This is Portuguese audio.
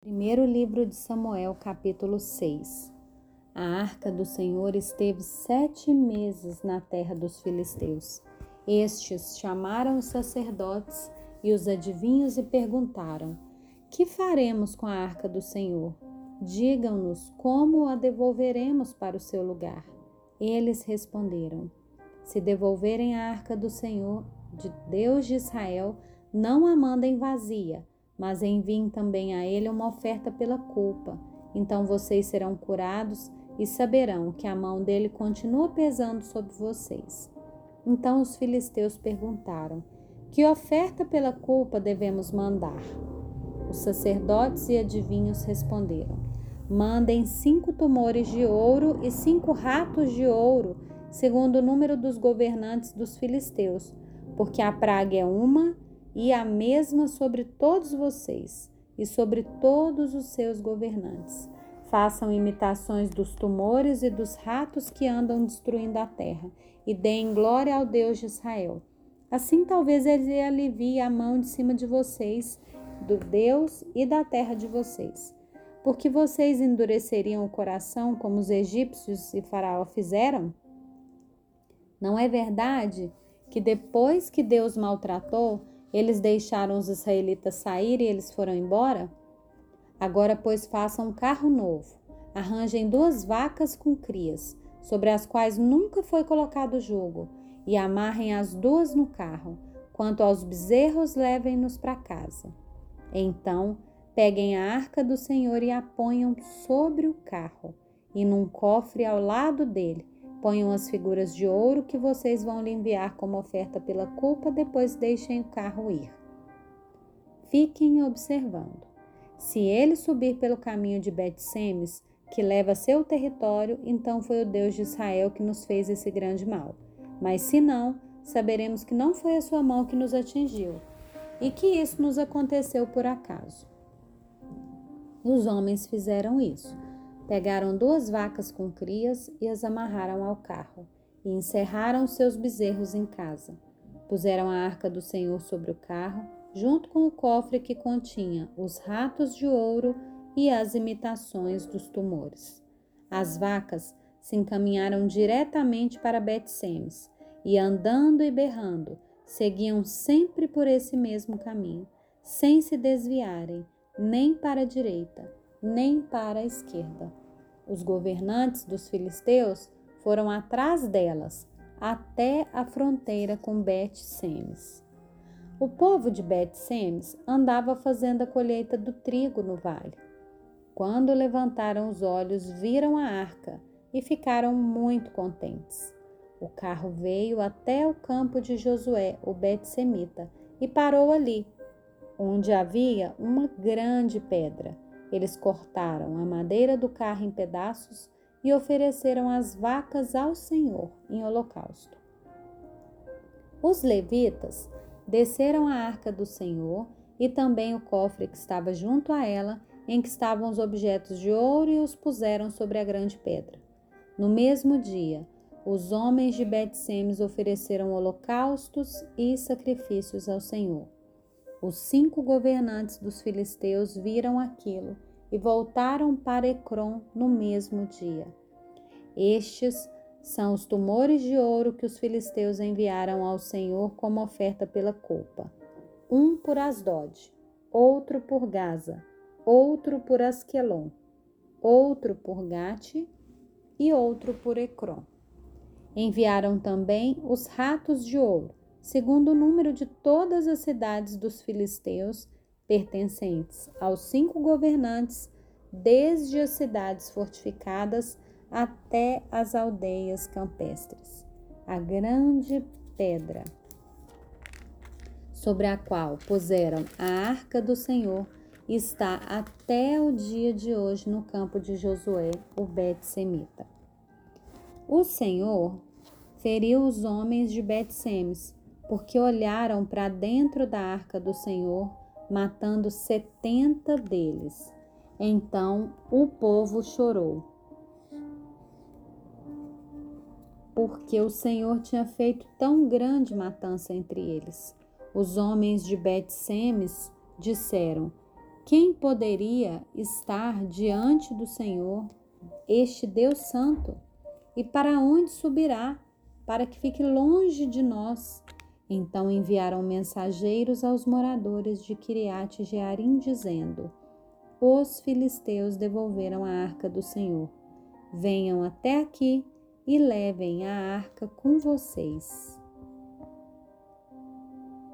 Primeiro livro de Samuel, capítulo 6 A arca do Senhor esteve sete meses na terra dos filisteus. Estes chamaram os sacerdotes e os adivinhos e perguntaram: Que faremos com a arca do Senhor? Digam-nos como a devolveremos para o seu lugar. Eles responderam: Se devolverem a arca do Senhor, de Deus de Israel, não a mandem vazia mas enviem também a ele uma oferta pela culpa. Então vocês serão curados e saberão que a mão dele continua pesando sobre vocês. Então os filisteus perguntaram: Que oferta pela culpa devemos mandar? Os sacerdotes e adivinhos responderam: Mandem cinco tumores de ouro e cinco ratos de ouro, segundo o número dos governantes dos filisteus, porque a praga é uma e a mesma sobre todos vocês e sobre todos os seus governantes. Façam imitações dos tumores e dos ratos que andam destruindo a terra, e deem glória ao Deus de Israel. Assim talvez ele alivie a mão de cima de vocês, do Deus e da terra de vocês. Porque vocês endureceriam o coração como os egípcios e Faraó fizeram? Não é verdade que depois que Deus maltratou, eles deixaram os israelitas sair e eles foram embora? Agora, pois, façam um carro novo. Arranjem duas vacas com crias, sobre as quais nunca foi colocado jugo, e amarrem as duas no carro. Quanto aos bezerros, levem-nos para casa. Então, peguem a arca do Senhor e a ponham sobre o carro, e num cofre ao lado dele Ponham as figuras de ouro que vocês vão lhe enviar como oferta pela culpa, depois deixem o carro ir. Fiquem observando. Se ele subir pelo caminho de Bet-Semes, que leva a seu território, então foi o Deus de Israel que nos fez esse grande mal. Mas se não, saberemos que não foi a sua mão que nos atingiu e que isso nos aconteceu por acaso. Os homens fizeram isso Pegaram duas vacas com crias e as amarraram ao carro, e encerraram seus bezerros em casa. Puseram a arca do Senhor sobre o carro, junto com o cofre que continha os ratos de ouro e as imitações dos tumores. As vacas se encaminharam diretamente para Bet-Semes e, andando e berrando, seguiam sempre por esse mesmo caminho, sem se desviarem nem para a direita nem para a esquerda. Os governantes dos filisteus foram atrás delas até a fronteira com Bet-Semes. O povo de Bet-Semes andava fazendo a colheita do trigo no vale. Quando levantaram os olhos, viram a arca e ficaram muito contentes. O carro veio até o campo de Josué, o Bet-Semita, e parou ali, onde havia uma grande pedra eles cortaram a madeira do carro em pedaços e ofereceram as vacas ao Senhor em holocausto. Os levitas desceram a arca do Senhor e também o cofre que estava junto a ela, em que estavam os objetos de ouro, e os puseram sobre a grande pedra. No mesmo dia, os homens de Bet-Semes ofereceram holocaustos e sacrifícios ao Senhor. Os cinco governantes dos filisteus viram aquilo e voltaram para Ecrom no mesmo dia. Estes são os tumores de ouro que os filisteus enviaram ao Senhor como oferta pela culpa. Um por Asdod, outro por Gaza, outro por Asquelon, outro por Gate e outro por Ecrom. Enviaram também os ratos de ouro, segundo o número de todas as cidades dos filisteus pertencentes aos cinco governantes, desde as cidades fortificadas até as aldeias campestres. A grande pedra sobre a qual puseram a arca do Senhor está até o dia de hoje no campo de Josué, o Bet-Semita. O Senhor feriu os homens de Bet-Semes porque olharam para dentro da arca do Senhor, matando setenta deles. Então o povo chorou, porque o Senhor tinha feito tão grande matança entre eles. Os homens de Bet-Semes disseram: Quem poderia estar diante do Senhor, este Deus Santo? E para onde subirá? Para que fique longe de nós. Então enviaram mensageiros aos moradores de Kiriat Jearim, dizendo: Os filisteus devolveram a arca do Senhor. Venham até aqui e levem a arca com vocês.